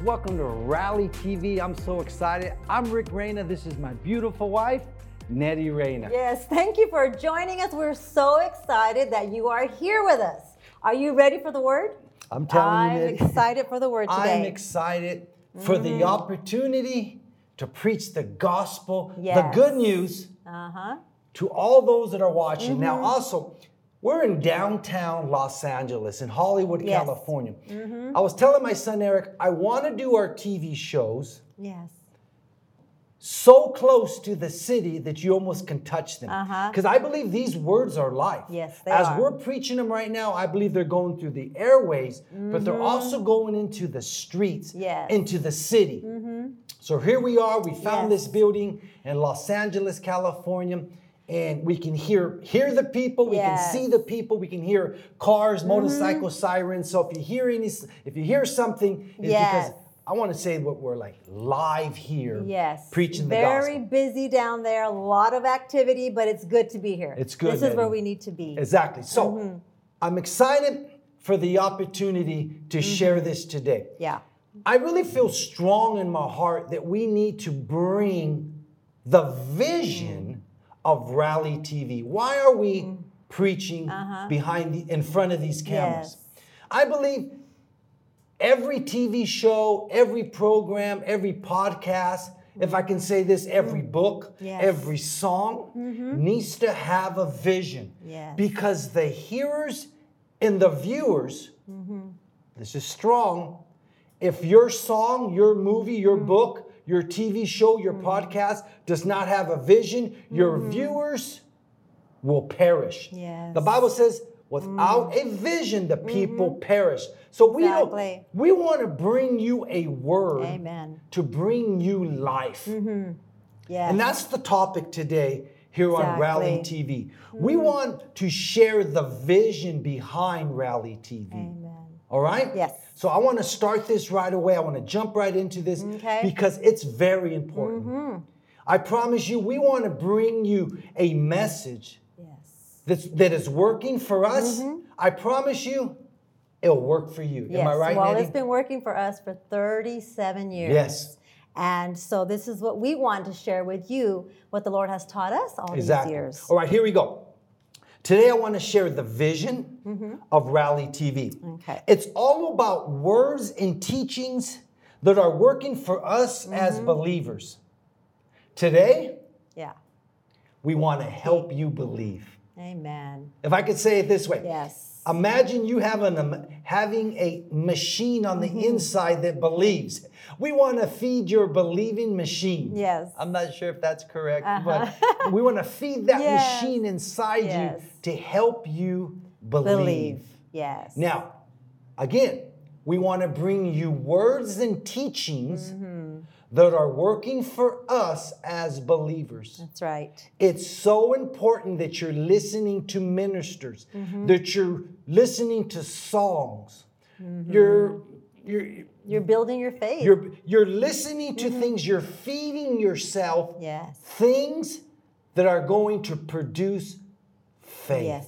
Folks, welcome to Rally TV. I'm so excited. I'm Rick Reyna. This is my beautiful wife, Nettie Reyna. Yes, thank you for joining us. We're so excited that you are here with us. Are you ready for the word? I'm telling I'm you, Nettie, excited for the word today. I'm excited for the opportunity to preach the gospel, the good news Uh huh. to all those that are watching. Now, also, we're in downtown Los Angeles, in Hollywood, Yes. California. I was telling my son Eric, I want to do our TV shows Yes. so close to the city that you almost can touch them. Uh-huh. Because I believe these words are life. Yes, they As are. we're preaching them right now, I believe they're going through the airways, but they're also going into the streets, Mm-hmm. Yes. Mm-hmm. into the city. So here we are. We found Yes. this building in Los Angeles, California. And we can hear hear the people, we can Yes. Mm-hmm. see the people, we can hear cars, motorcycle sirens. So if you hear any, if you hear something, it's Yes. because I want to say what we're like live here, Yes. preaching the Very gospel. busy down there, a lot of activity, but it's good to be here. It's good, This is where we need to be. Exactly. So Mm-hmm. I'm excited for the opportunity to Mm-hmm. share this today. Yeah. I really feel strong in my heart that we need to bring the vision of Rally TV. Why are we mm. preaching uh-huh. behind the, in front of these cameras? Uh-huh. Yes. I believe every TV show, every program, every podcast, if I can say this, every mm. book, Yes. every song mm-hmm. needs to have a vision. Yes. Because the hearers and the viewers, mm-hmm. this is strong. If your song, your movie, your mm. book, your TV show, your mm. podcast does not have a vision, your mm. viewers will perish. Yes. The Bible says, without mm. a vision, the people mm-hmm. perish. So we don't, we want to bring you a word Amen. to bring you life. Mm-hmm. Yes. And that's the topic today here on Rally Exactly. TV. We mm-hmm. want to share the vision behind Rally TV. Amen. All right? Yes. So I want to start this right away. I want to jump right into this Okay. because it's very important. Mm-hmm. I promise you, we want to bring you a message Yes. that's, that is working for us. Mm-hmm. I promise you, it'll work for you. Yes. Am I right, well, Nettie? it's been working for us for 37 years. Yes. And so this is what we want to share with you, what the Lord has taught us all Exactly. these years. All right, here we go. Today, I want to share the vision of Rally TV. Mm-hmm. Okay. It's all about words and teachings that are working for us Mm-hmm. as believers. Today, Yeah. we want to help you believe. Amen. If I could say it this way, Yes. Imagine you having a, having a machine on the Mm-hmm. inside that believes. We want to feed your believing machine. Yes. Uh-huh. I'm not sure if that's correct, but we want to feed that Yes. machine inside Yes. you to help you believe. Believe. Yes. Now, again, we want to bring you words and teachings Mm-hmm. That are working for us as believers. That's right. It's so important that you're listening to ministers, Mm-hmm. that you're listening to songs. You're you're You're building your faith. you're you're listening to Mm-hmm. things, you're feeding yourself yes. things that are going to produce faith. Yes.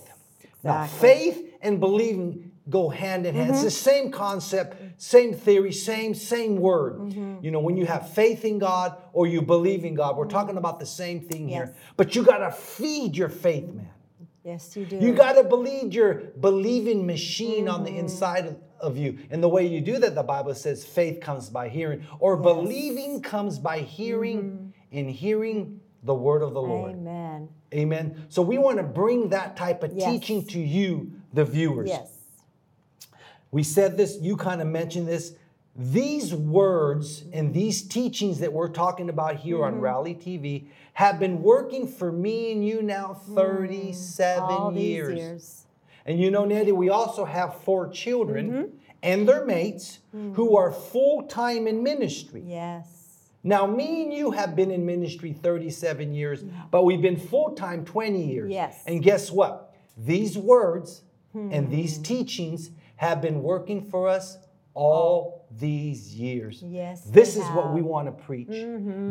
Now, Exactly. Mm-hmm. faith and believing go hand in hand. It's the same concept, same theory, same same word. Mm-hmm. You know, when you have faith in God or you believe in God, we're talking about the same thing here. But you got to feed your faith, man. Yes, you do. You got to believe your believing machine on Mm-hmm. the inside of, of you. And the way you do that, the Bible says faith comes by hearing, or believing comes by hearing, and hearing the word of the Lord. Mm-hmm. Amen. Amen. So we want to bring that type of Yes. teaching to you, the viewers. Yes. We said this, you kind of mentioned this. These words and these teachings that we're talking about here on Mm-hmm. Rally TV have been working for me and you now 37 Mm. All these years. years. And you know, Nettie, we also have four children Mm-hmm. and their mates Mm. who are full time in ministry. Yes. Now, me and you have been in ministry 37 years, but we've been full time 20 years. Yes. And guess what? These words and these teachings have been working for us all these years. Yes, This is what we want to preach.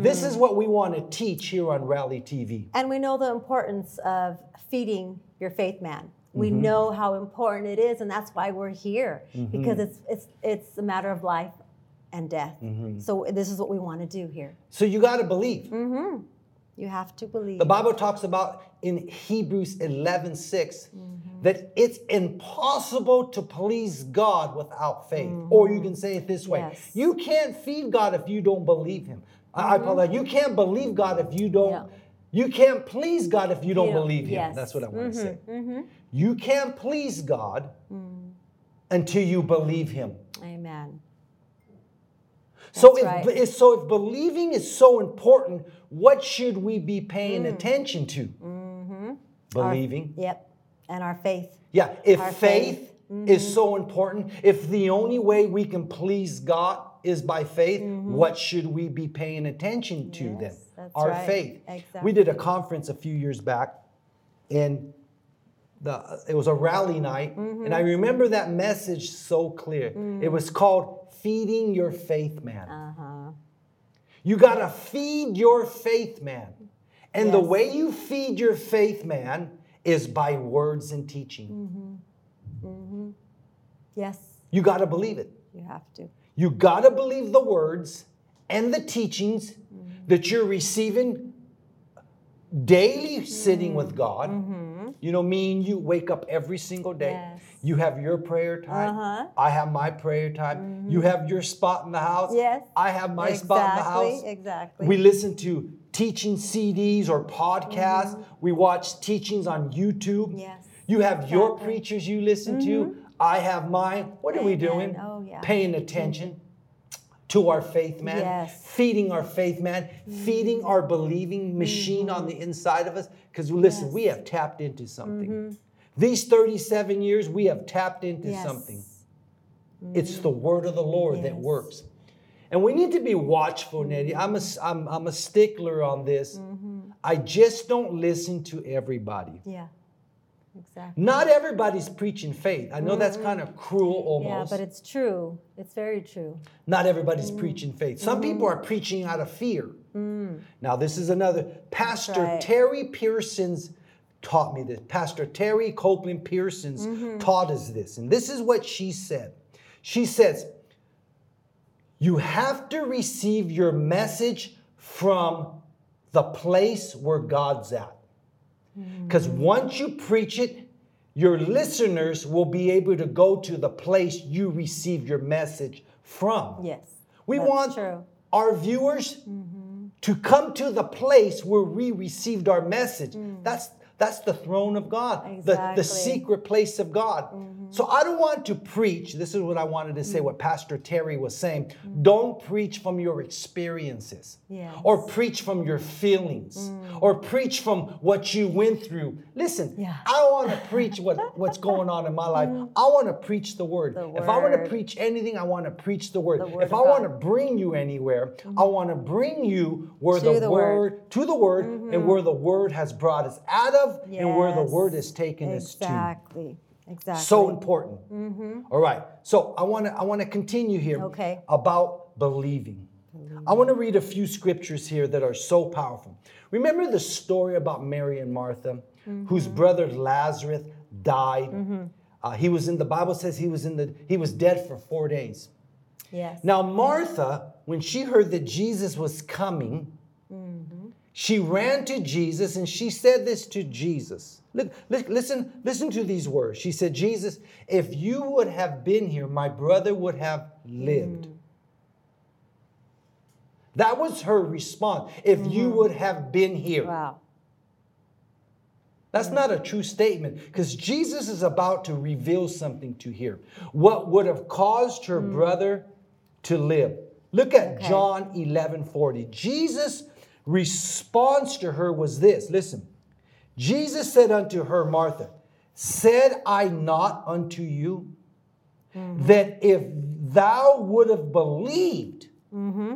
This is what we want to teach here on Rally TV. And we know the importance of feeding your faith man. We Mm-hmm. know how important it is, and that's why we're here because it's it's it's a matter of life and death. Mm-hmm. So this is what we want to do here. So you got to believe. You have to believe. The Bible talks about in Hebrews 11 6 Mm-hmm. that it's impossible to please God without faith. Or you can say it this way Mm-hmm. Yes. you can't feed God if you don't believe Him. I, I apologize. You can't believe God if you don't. Mm-hmm. Yeah. You can't please God if you don't believe Him. yes. Mm-hmm. That's what I want to say. You can't please God Mm. until you believe Him. Amen. So if, right. so if believing is so important, what should we be paying Mm. attention to? Mm-hmm. Believing. Yep. And our faith. Yeah, if Our faith, faith. Mm-hmm. is so important, if the only way we can please God is by faith, what should we be paying attention to then? Mm-hmm. Yes, that's Our right. faith. We did a conference a few years back, and the it was a rally night, Mm-hmm. and I remember that message so clear. It was called "Feeding Your Faith Man." Uh huh. You got to feed your faith man. And the way you feed your faith man is by words and teaching. Mm-hmm. Yes. You got to believe it. You have to. You got to believe the words and the teachings that you're receiving daily sitting with God. You know, me and you wake up every single day. Yes. You have your prayer time. Uh-huh. I have my prayer time. Mm-hmm. You have your spot in the house. Yes. I have my spot in the house. exactly. We listen to teaching CDs or podcasts. Mm-hmm. We watch teachings on YouTube. Mm-hmm. Yes, You have your exactly. Mm-hmm. preachers you listen to. I have mine. What are we doing? Oh, yeah. Paying attention to our faith man, Yes. Mm-hmm. feeding our faith man, feeding our believing machine on the inside of us. Because listen, we Yes. Mm-hmm. have tapped into something. These 37 years, we have tapped into Yes. something. It's the word of the Lord that works. And we need to be watchful, Nettie. I'm a, I'm, I'm a stickler on this. Mm-hmm. I just don't listen to everybody. Yeah. Exactly. Not everybody's preaching faith. I know that's kind of cruel Mm-hmm. Yeah, almost. but it's true. It's very true. Not everybody's Mm. preaching faith. Some people are preaching out of fear. Now, this is another. Pastor Mm. right. Terri Pearsons taught me this. Pastor Terri Copeland Pearsons Mm-hmm. taught us this. And this is what she said. She says, You have to receive your message from the place where God's at. Because Mm. once you preach it, your listeners will be able to go to the place you received your message from. Yes. We want true. Mm-hmm. our viewers to come to the place where we received our message. That's that's the throne of God, the, the Mm. Exactly. Mm-hmm. secret place of God. So I don't want to preach. This is what I wanted to say, Mm. what Pastor Terri was saying. Don't preach from your experiences Yes. or preach from your feelings or preach from what you went through. Listen, Mm. Yeah. I don't want to preach what, what's going on in my life. I want to preach the word. The If I want to preach anything, I want to preach the word. The word if I want to bring you anywhere, I want to bring you where To the, the word, word. Mm-hmm. to the word, and where the word has brought us out of, and where the word has taken us to. Exactly. Exactly. So important. Mm-hmm. All right. So I want to I want to continue here Okay. about believing. I want to read a few scriptures here that are so powerful. Remember the story about Mary and Martha, mm-hmm. whose brother Lazarus died. Mm-hmm. Uh, he was in the Bible says he was in the he was dead for four days. Yes. Now Martha, when she heard that Jesus was coming, she ran to Jesus and she said this to Jesus. Look, listen, listen to these words. She said, Jesus, if you would have been here, my brother would have lived. That was her response. If mm-hmm. you would have been here. Wow. That's not a true statement because Jesus is about to reveal something to her. What would have caused her mm. brother to live? Look at Okay. John 11 40. Jesus' response to her was this listen, Jesus said unto her, Martha, Said I not unto you mm-hmm. that if thou would have believed, mm-hmm.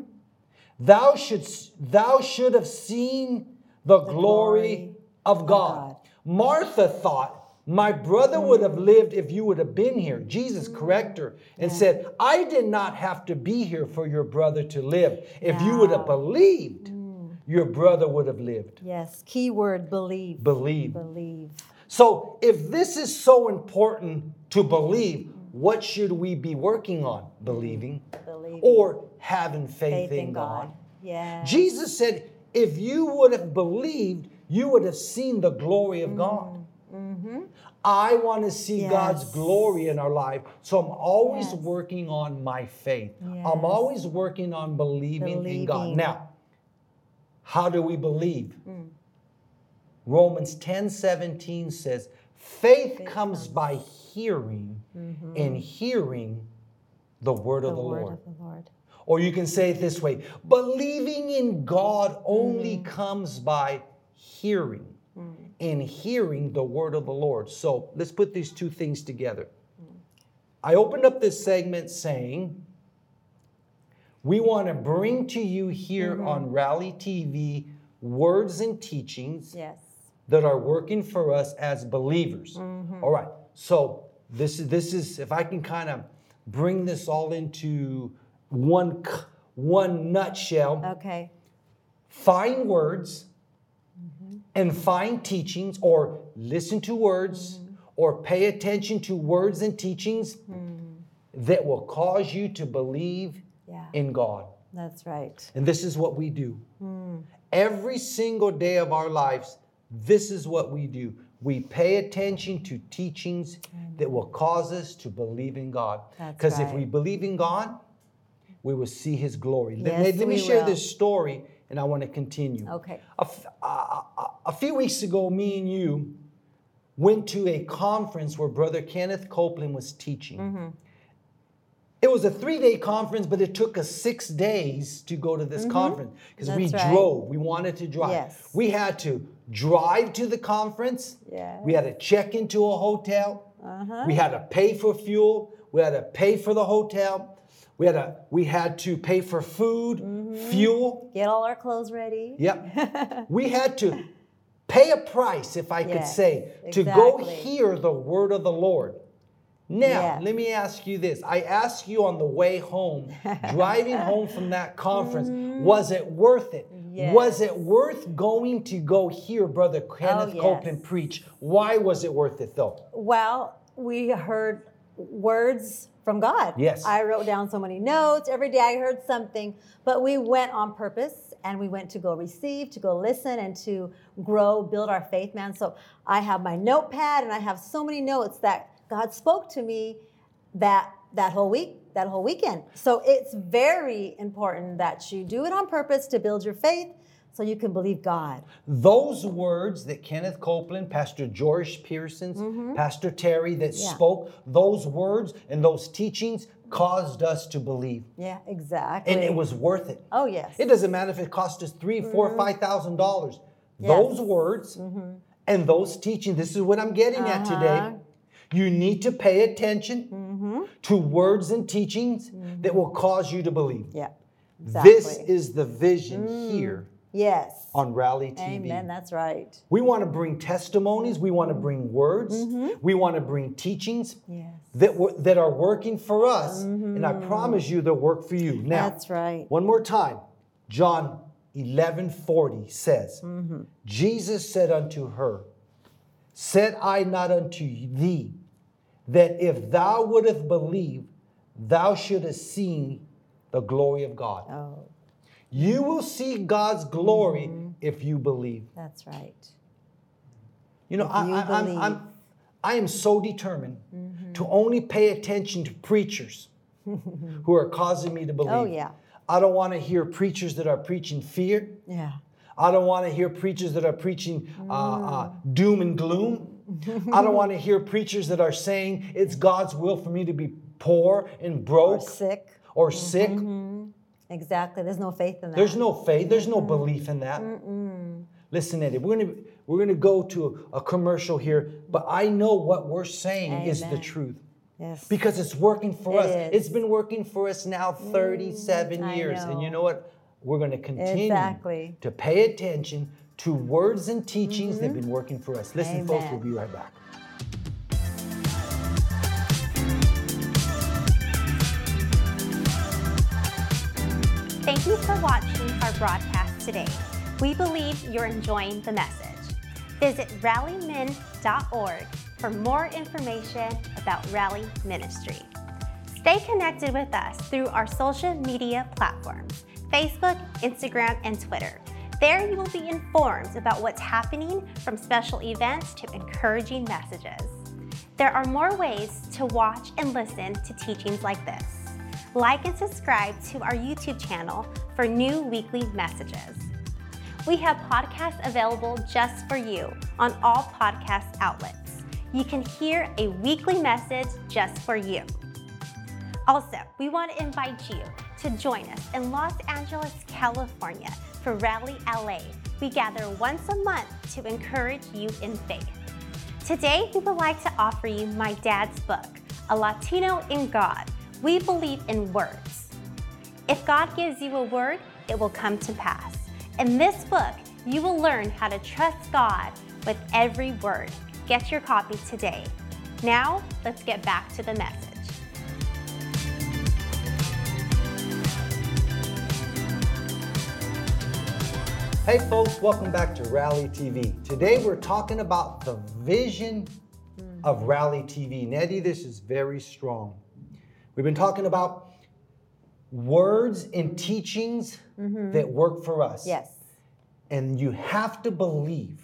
thou shouldst thou should have seen the, glory, glory of God. God. Martha thought, my brother would have mm-hmm. lived if you would have been here. Jesus corrected her and said, I did not have to be here for your brother to live. If you would have believed, your brother would have lived. Yes. Keyword believe. Believe. Believe. So, if this is so important to believe, what should we be working on? Believing. Believe. or having faith, Faith in in God. God. Yeah. Jesus said, if you would have believed, you would have seen the glory of God. Mm-hmm. I want to see God's Mm-hmm. Glory in our life. So I'm always Yes. working on my faith. Yes. I'm always working on believing, in God. Now, how do we believe? Mm. Romans 10 17 says, faith, comes by hearing, and hearing the word Mm-hmm. the of the word Lord. of the Lord. Or you can say it this way believing in God only Mm. comes by hearing, and hearing the word of the Lord. So let's put these two things together. I opened up this segment saying, we want to bring to you here Mm-hmm. on Rally TV words and teachings Yes. that are working for us as believers. Mm-hmm. All right. So this is this is if I can kind of bring this all into one one nutshell, Okay. find words and find teachings or listen to words or pay attention to words and teachings that will cause you to believe Yeah. in God. That's right. And this is what we do. Every single day of our lives, this is what we do. We pay attention to teachings that will cause us to believe in God. Because if we believe in God, we will see His glory. Let- Yes, let, let me share will. this story and I want to continue. Okay. A, f- a- a- a few weeks ago, me and you went to a conference where Brother Kenneth Copeland was teaching. Mm-hmm. It was a three day conference, but it took us six days to go to this conference because we Mm-hmm. Right. drove. We wanted to drive. Yes. We had to drive to the conference. Yes. We had to check into a hotel. Uh-huh. We had to pay for fuel. We had to pay for the hotel. We had to, we had to pay for food, Mm-hmm. fuel. Get all our clothes ready. Yep. we had to pay a price, if I could Yes, say, to go hear the word of the Lord. Now, Yes. let me ask you this. I asked you on the way home, driving home from that conference, was it worth it? Mm-hmm. Yes. Was it worth going to go hear Brother Kenneth yes. Copeland preach? Why was it worth it though? Well, we heard words from God. Yes. I wrote down so many notes. Every day I heard something, but we went on purpose and we went to go receive, to go listen, and to grow, build our faith, man. So I have my notepad and I have so many notes that God spoke to me that that whole week, that whole weekend. So it's very important that you do it on purpose to build your faith so you can believe God. Those words that Kenneth Copeland, Pastor George Pearsons, Pastor Terri that Mm-hmm. Yeah. spoke, those words and those teachings caused us to believe. Yeah, exactly. And it was worth it. Oh yes. It doesn't matter if it cost us three, four, Mm-hmm. five thousand dollars. Those words and those teachings, this is what I'm getting at today. You need to pay attention Mm-hmm. to words and teachings mm-hmm. that will cause you to believe. Yeah. Exactly. This is the vision mm, here Yes. on Rally TV. Amen. That's right. We want to bring testimonies. We want to bring words. Mm-hmm. We want to bring teachings Yes. that, that are working for us. And I mm-hmm. promise you they'll work for you. Now, That's right. one more time. John 11 40 says, Jesus said unto her, Said I not unto thee that if thou wouldst believe, thou shouldst see the glory of God. Oh, You will see God's glory if you believe. that's right. You know, If I, you I, I'm. Mm-hmm. I'm, I am so determined to only pay attention to preachers who are causing me to believe. Oh, yeah. I don't want to hear preachers that are preaching fear. Yeah. I don't want to hear preachers that are preaching uh, uh, Mm. doom and gloom. I don't want to hear preachers that are saying it's God's will for me to be poor and broke Or sick. or sick. Exactly. There's no faith in that. There's no faith. There's no belief in that. Listen, Eddie, we're gonna we're gonna go to a, a commercial here, but I know what we're saying is the truth yes. because it's working for It us. is. It's been working for us now 37 I years, and you know what? We're gonna continue Exactly. to pay attention to words and teachings that have been mm-hmm. working for us. Listen, folks, we'll be right back. Thank you for watching our broadcast today. We believe you're enjoying the message. Visit rallymen.org for more information about Rally Ministry. Stay connected with us through our social media platforms Facebook, Instagram, and Twitter. There you will be informed about what's happening from special events to encouraging messages. There are more ways to watch and listen to teachings like this. Like and subscribe to our YouTube channel for new weekly messages. We have podcasts available just for you on all podcast outlets. You can hear a weekly message just for you. Also, we want to invite you to join us in Los Angeles, California for Rally LA. We gather once a month to encourage you in faith. Today, we would like to offer you my dad's book, A Latino in God. We believe in words. If God gives you a word, it will come to pass. In this book, you will learn how to trust God with every word. Get your copy today. Now, let's get back to the message. Hey folks, welcome back to Rally TV. Today we're talking about the vision of Rally TV. Nettie, this is very strong. We've been talking about words and teachings mm-hmm. that work for us. Yes. And you have to believe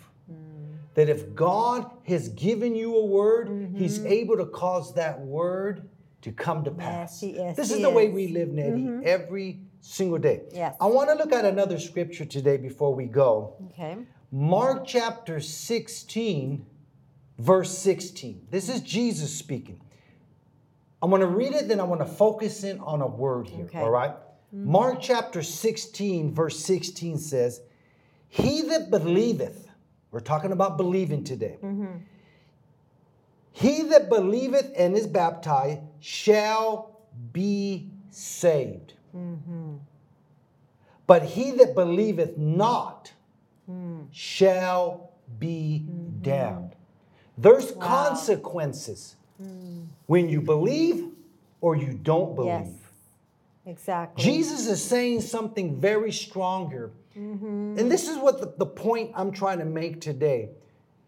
that if God has given you a word, mm-hmm. He's able to cause that word to come to pass. He is, This is the way we live, Nettie, mm-hmm. every single day. Yes. I want to look at another scripture today before we go. Okay. Mark chapter 16, verse 16. This is Jesus speaking. I'm going to read it, then I want to focus in on a word here, Okay. all right? Mm-hmm. Mark chapter 16, verse 16 says, He that believeth, we're talking about believing today. Mm-hmm. He that believeth and is baptized shall be saved. Mm-hmm. But he that believeth not hmm. shall be mm-hmm. damned. There's consequences hmm. when you believe or you don't believe. Yes. Exactly. Jesus is saying something very stronger. Mm-hmm. And this is what the, the point I'm trying to make today.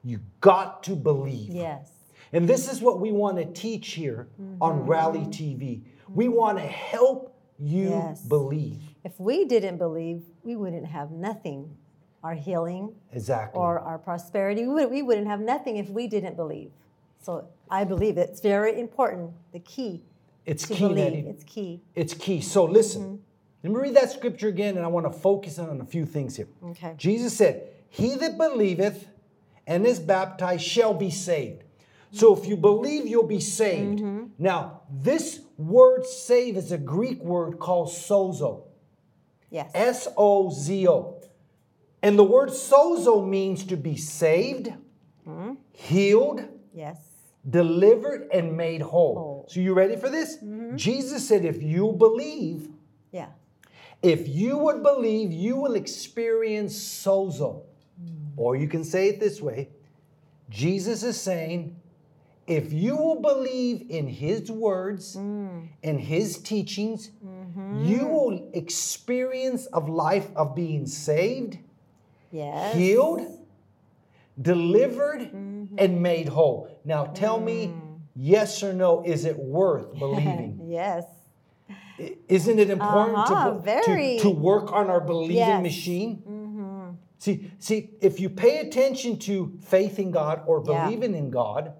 You got to believe. Yes. And this is what we want to teach here on Rally mm-hmm. TV. We want to help you Yes. believe. If we didn't believe, we wouldn't have nothing. Our healing Exactly. or our prosperity, we, would, we wouldn't have nothing if we didn't believe. So I believe it's very important. The key it's key, believe. It's key. It's key. So listen, mm-hmm. let me read that scripture again, and I want to focus on a few things here. Okay. Jesus said, He that believeth and is baptized shall be saved. So if you believe, you'll be saved. Mm-hmm. Now, this word save is a Greek word called sozo. Yes. S O Z O. And the word sozo means to be saved, mm-hmm. healed, yes. delivered, and made whole. Whole. So, you ready for this? Mm-hmm. Jesus said, if you believe, Yeah. if you would believe, you will experience sozo. Mm. Or you can say it this way Jesus is saying, if you will believe in his words mm. and his teachings, mm. You will experience of life of being saved, Yes. healed, delivered, and made whole. Now tell me, yes or no, is it worth believing? Yes. Isn't it important Uh-huh, to, to, to work on our believing Yes. machine? See, see, if you pay attention to faith in God or Yeah. Mm-hmm. believing in God,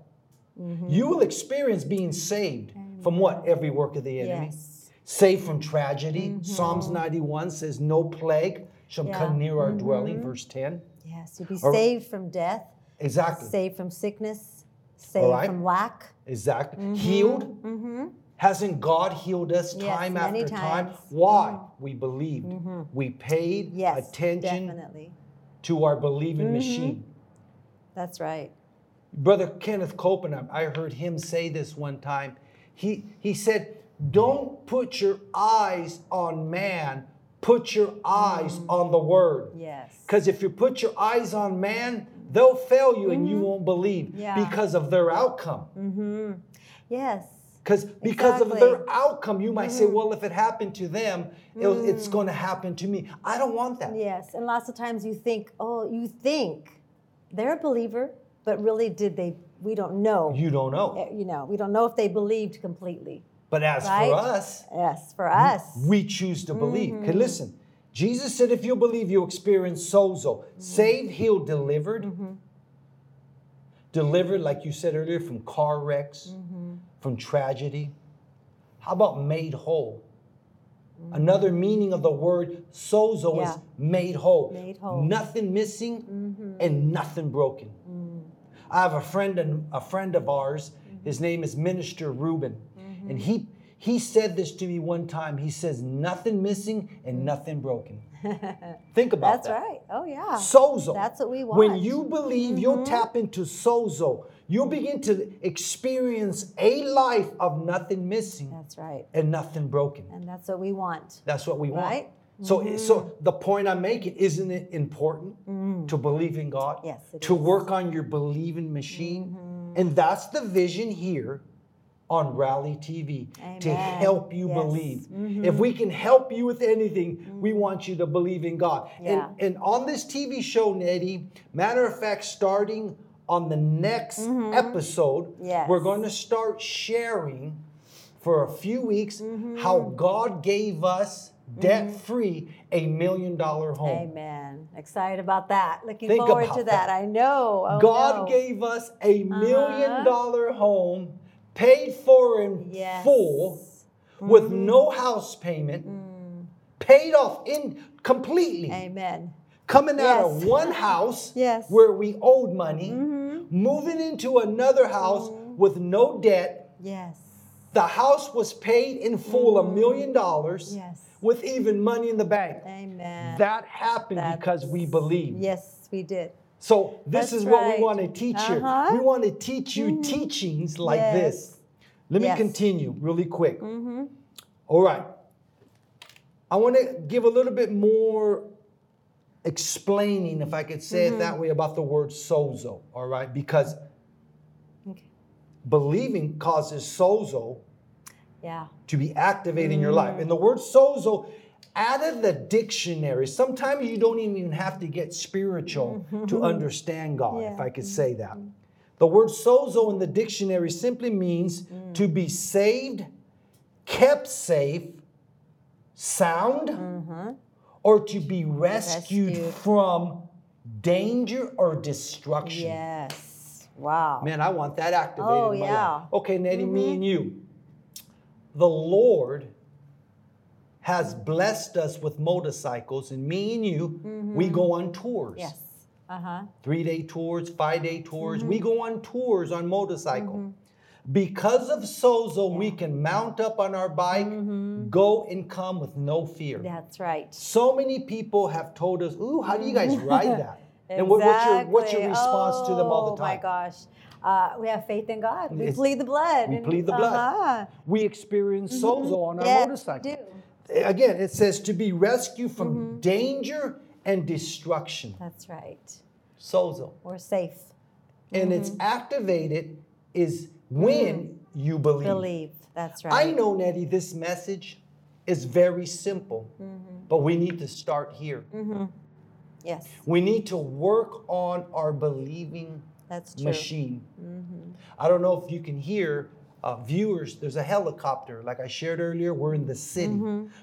you will experience being saved from what? Every work of the enemy. Yes. Mm-hmm. Saved from tragedy. Psalms 91 says, No plague shall Yeah. come near our Mm-hmm. dwelling, verse 10. Yes. You'll be Or- saved from death, Exactly. saved from sickness, saved right. from lack. Exactly. Healed. Hasn't God healed us Mm-hmm. Yes, time after time? times. Mm-hmm. Why? We believed. We paid Yes. attention Definitely. to our believing Mm-hmm. machine. That's right. Brother Kenneth Copeland, I heard him say this one time. He, he said, Don't put your eyes on man, put your eyes on the word. Yes. Because if you put your eyes on man, they'll fail you and you won't believe Mm-hmm. Yeah. because of their outcome. Yes. Because because of their outcome, you might say, well, if it happened to them, it it's going to happen to me. I don't want that. Yes. And lots of times you think, oh, you think they're a believer, but really did they? We don't know. You don't know. Eh, You know, we don't know if they believed completely. But as Right? for us, Yes, for us. we choose to believe. Mm-hmm. Okay, listen. Jesus said, if you believe, you experience sozo. Mm-hmm. Saved, healed, delivered. Delivered, like you said earlier, from car wrecks, Mm-hmm. from tragedy. How about made whole? Another meaning of the word sozo is Mm-hmm. Yeah. made whole. Made whole. Mm-hmm. Nothing missing and nothing broken. Mm. I have a friend and a friend of ours. His name is Minister Reuben, Mm-hmm. and he he said this to me one time. He says, "Nothing missing and nothing broken." Think about Mm. That's that. right. Oh yeah. Sozo. That's what we When want. Mm-hmm. you believe, you'll tap into sozo. You'll begin to experience a life of nothing missing That's right. and nothing broken. And that's what we want. That's what we want. Right? So, so the point I'm making, isn't it important to believe in God? Mm-hmm. Yes, to is. Mm-hmm. work on your believing machine. And that's the vision here on Rally TV to help you Yes. Mm-hmm. believe. If we can help you with anything, we want you to believe in God. Yeah. And, and on this TV show, Nettie, matter of fact, starting on the next episode, Mm-hmm. Yes. we're going to start sharing for a few weeks Mm-hmm. how God gave us debt free a million dollar home. Amen. Excited about that. Looking Think forward to that. that. I know. Oh, God no. gave us a million Uh-huh. dollar home paid for in Yes. full with mm-hmm. no house payment, mm. paid off in completely. Amen. Coming out of one house Yes. where we owed money, mm-hmm. moving into another house mm. with no debt. Yes. The house was paid in full a mm. million dollars with even money in the bank. Amen. That happened That's- because we believed. yes, we did. So this That's is what right. we want to teach you. Uh-huh. We want to teach you mm. teachings like Yes. this. Let me Yes. continue really quick. Mm-hmm. All right. I want to give a little bit more explaining, if I could say it mm-hmm. that way, about the word sozo. All right, because Okay. believing causes sozo Yeah. to be activated in your life. Mm. And the word sozo, out of the dictionary, sometimes you don't even have to get spiritual mm-hmm. to understand God, if I could say that. The word sozo in the dictionary simply means mm. to be saved, kept safe, sound, mm-hmm. or to be rescued, Rescued. from danger or destruction. Yes. Wow. Man, I want that activated Oh, in my yeah. Mm-hmm. life. Okay, Nettie, me mm-hmm. and you. The Lord has blessed us with motorcycles, and me and you, we go on tours. Mm-hmm. Yes. Uh huh. Three day tours, five day tours. We Mm-hmm. go on tours on motorcycle. Because of Sozo, we can mount up on our bike, Mm-hmm. go and come with no fear. That's right. So many people have told us, "Ooh, how do you guys ride that?" exactly. And what- what's your what's your response to them all the time? Oh my gosh. Uh, we have faith in God. We It's- plead the blood. we and- plead the blood. Uh-huh. We experience sozo on our Yes, we motorcycle. do. Again, it says to be rescued from Mm-hmm. danger and destruction. That's right. Sozo. We're safe. And it's Mm-hmm. activated is when you believe. Believe. That's right. I know, Nettie, this message is very simple, Mm-hmm. but we need to start here. Yes. We need to work on our believing That's true. machine. Mm-hmm. I don't know if you can hear uh, viewers. There's a helicopter, like I shared earlier. We're in the city.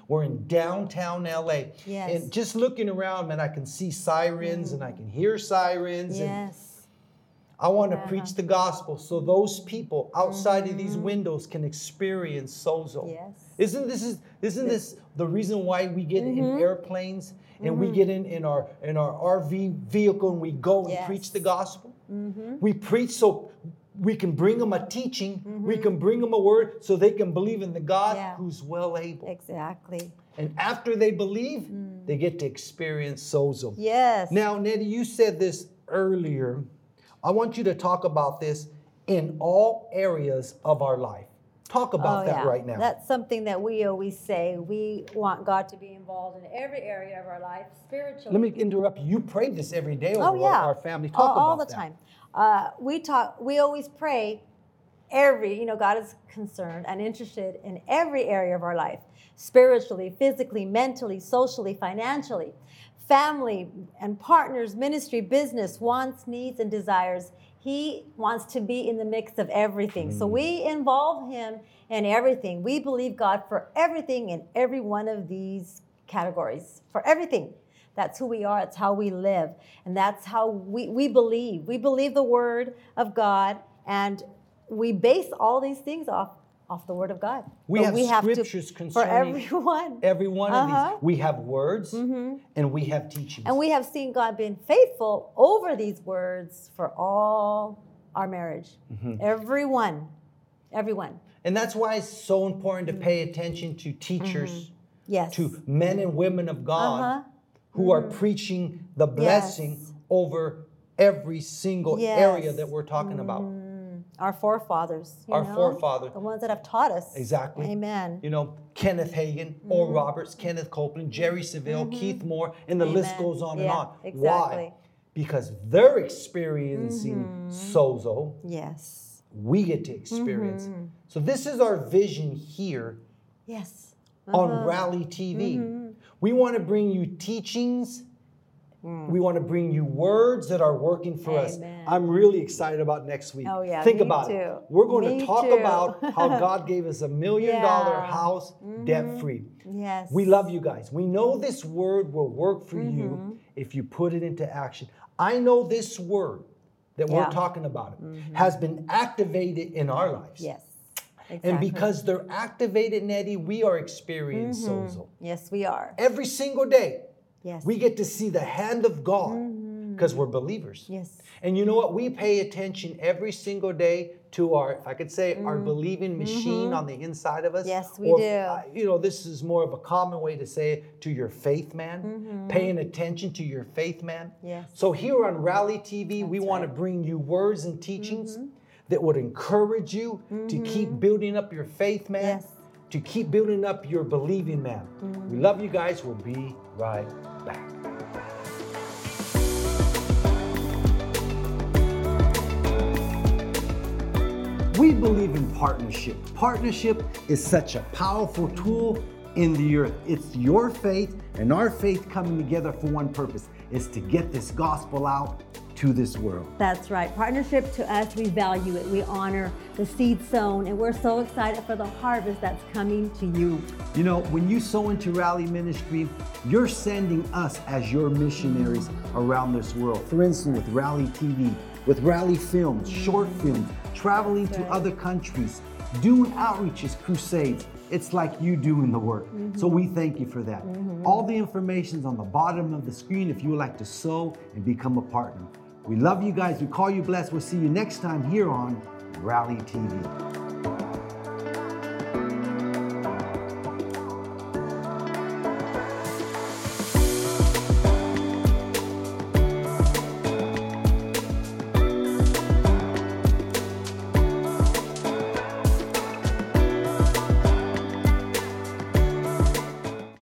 We're in downtown LA. Mm-hmm. Yes. And just looking around, man, I can see sirens and I can hear sirens. And Yes. I want to Yeah. preach the gospel so those people outside of these windows can experience sozo. Mm-hmm. Yes. Isn't this is isn't this the reason why we get in Mm-hmm. airplanes and we get in in our in our RV vehicle and we go and Yes. preach the gospel? We preach so we can bring them a teaching, we mm-hmm. can bring them a word so they can believe in the God Yeah. who's well able. Exactly. And after they believe, mm. they get to experience sozo. Yes. Now, Nettie, you said this earlier. I want you to talk about this in all areas of our life. Talk about Oh, that yeah. right now. That's something that we always say. We want God to be involved in every area of our life spiritually. Let me interrupt you. You pray this every day over Oh yeah, our family. Talk all, about all the that. time. Uh, we talk. We always pray. Every you know, God is concerned and interested in every area of our life, spiritually, physically, mentally, socially, financially, family and partners, ministry, business, wants, needs, and desires. He wants to be in the mix of everything. So Mm. we involve Him in everything. We believe God for everything in every one of these categories, for everything. That's who we are. It's how we live. And that's how we, we believe. We believe the word of God and we base all these things off off the word of God. We have scriptures for concerning everyone. Every one of Uh-huh. these. We have words and we have teachings. And we have seen God being faithful over these words for all our marriage. Mm-hmm. Everyone. Everyone. And that's why it's so important to pay attention to teachers, Yes. to men and women of God Uh-huh. Who are preaching the blessing Yes. over every single area that we're talking about. Our forefathers. you Our know? forefather. The ones that have taught us. Exactly. Amen. You know, Kenneth Hagin, Mm-hmm. Oral Roberts, Kenneth Copeland, Jerry Savelle, Keith Moore, and the list goes on and on. exactly. Mm-hmm. Why? Because they're experiencing sozo. Yes. We get to experience. Mm-hmm. So this is our vision here Yes. on Rally TV. Mm-hmm. We want to bring you teachings. We want to bring you words that are working for us. Mm. I'm really excited about next week. Oh, yeah, Think me about too. it. We're going Me to talk too. about how God gave us a million dollar Yeah. Mm-hmm. house debt free. Yes. We love you guys. We know this word will work for Mm-hmm. you if you put it into action. I know this word that Yeah. Mm-hmm. we're talking about has been activated in our lives. Yes. Exactly. And because they're activated, Nettie, we are experiencing Mm-hmm. sozo. Yes, we are. Every single day, Yes. we get to see the hand of God Mm-hmm. because we're believers. yes. And you know what? We pay attention every single day to our, if I could say, our believing machine on the inside of us. Mm-hmm. Yes, we Or, do. uh, you know, this is more of a common way to say it to your faith man, Mm-hmm. paying attention to your faith man. Yes. So here on Rally TV, we That's want to right. Mm-hmm. bring you words and teachings that would encourage you to keep mm-hmm. building up your faith man, Yes. to keep building up your believing man. We mm-hmm. love you guys. We'll be right back. We believe in partnership. Partnership is such a powerful tool in the earth. It's your faith and our faith coming together for one purpose is to get this gospel out to this world. That's right. Partnership to us, we value it. We honor the seed sown, and we're so excited for the harvest that's coming to you. You know, when you sow into Rally Ministry, you're sending us as your missionaries around this world. For instance, with Rally TV, with Rally Films, short films, traveling to other countries, doing outreaches, crusades. It's like you doing the work. Mm-hmm. So we thank you for that. Mm-hmm. All the information is on the bottom of the screen if you would like to sow and become a partner. We love you guys. We call you blessed. We'll see you next time here on Rally TV.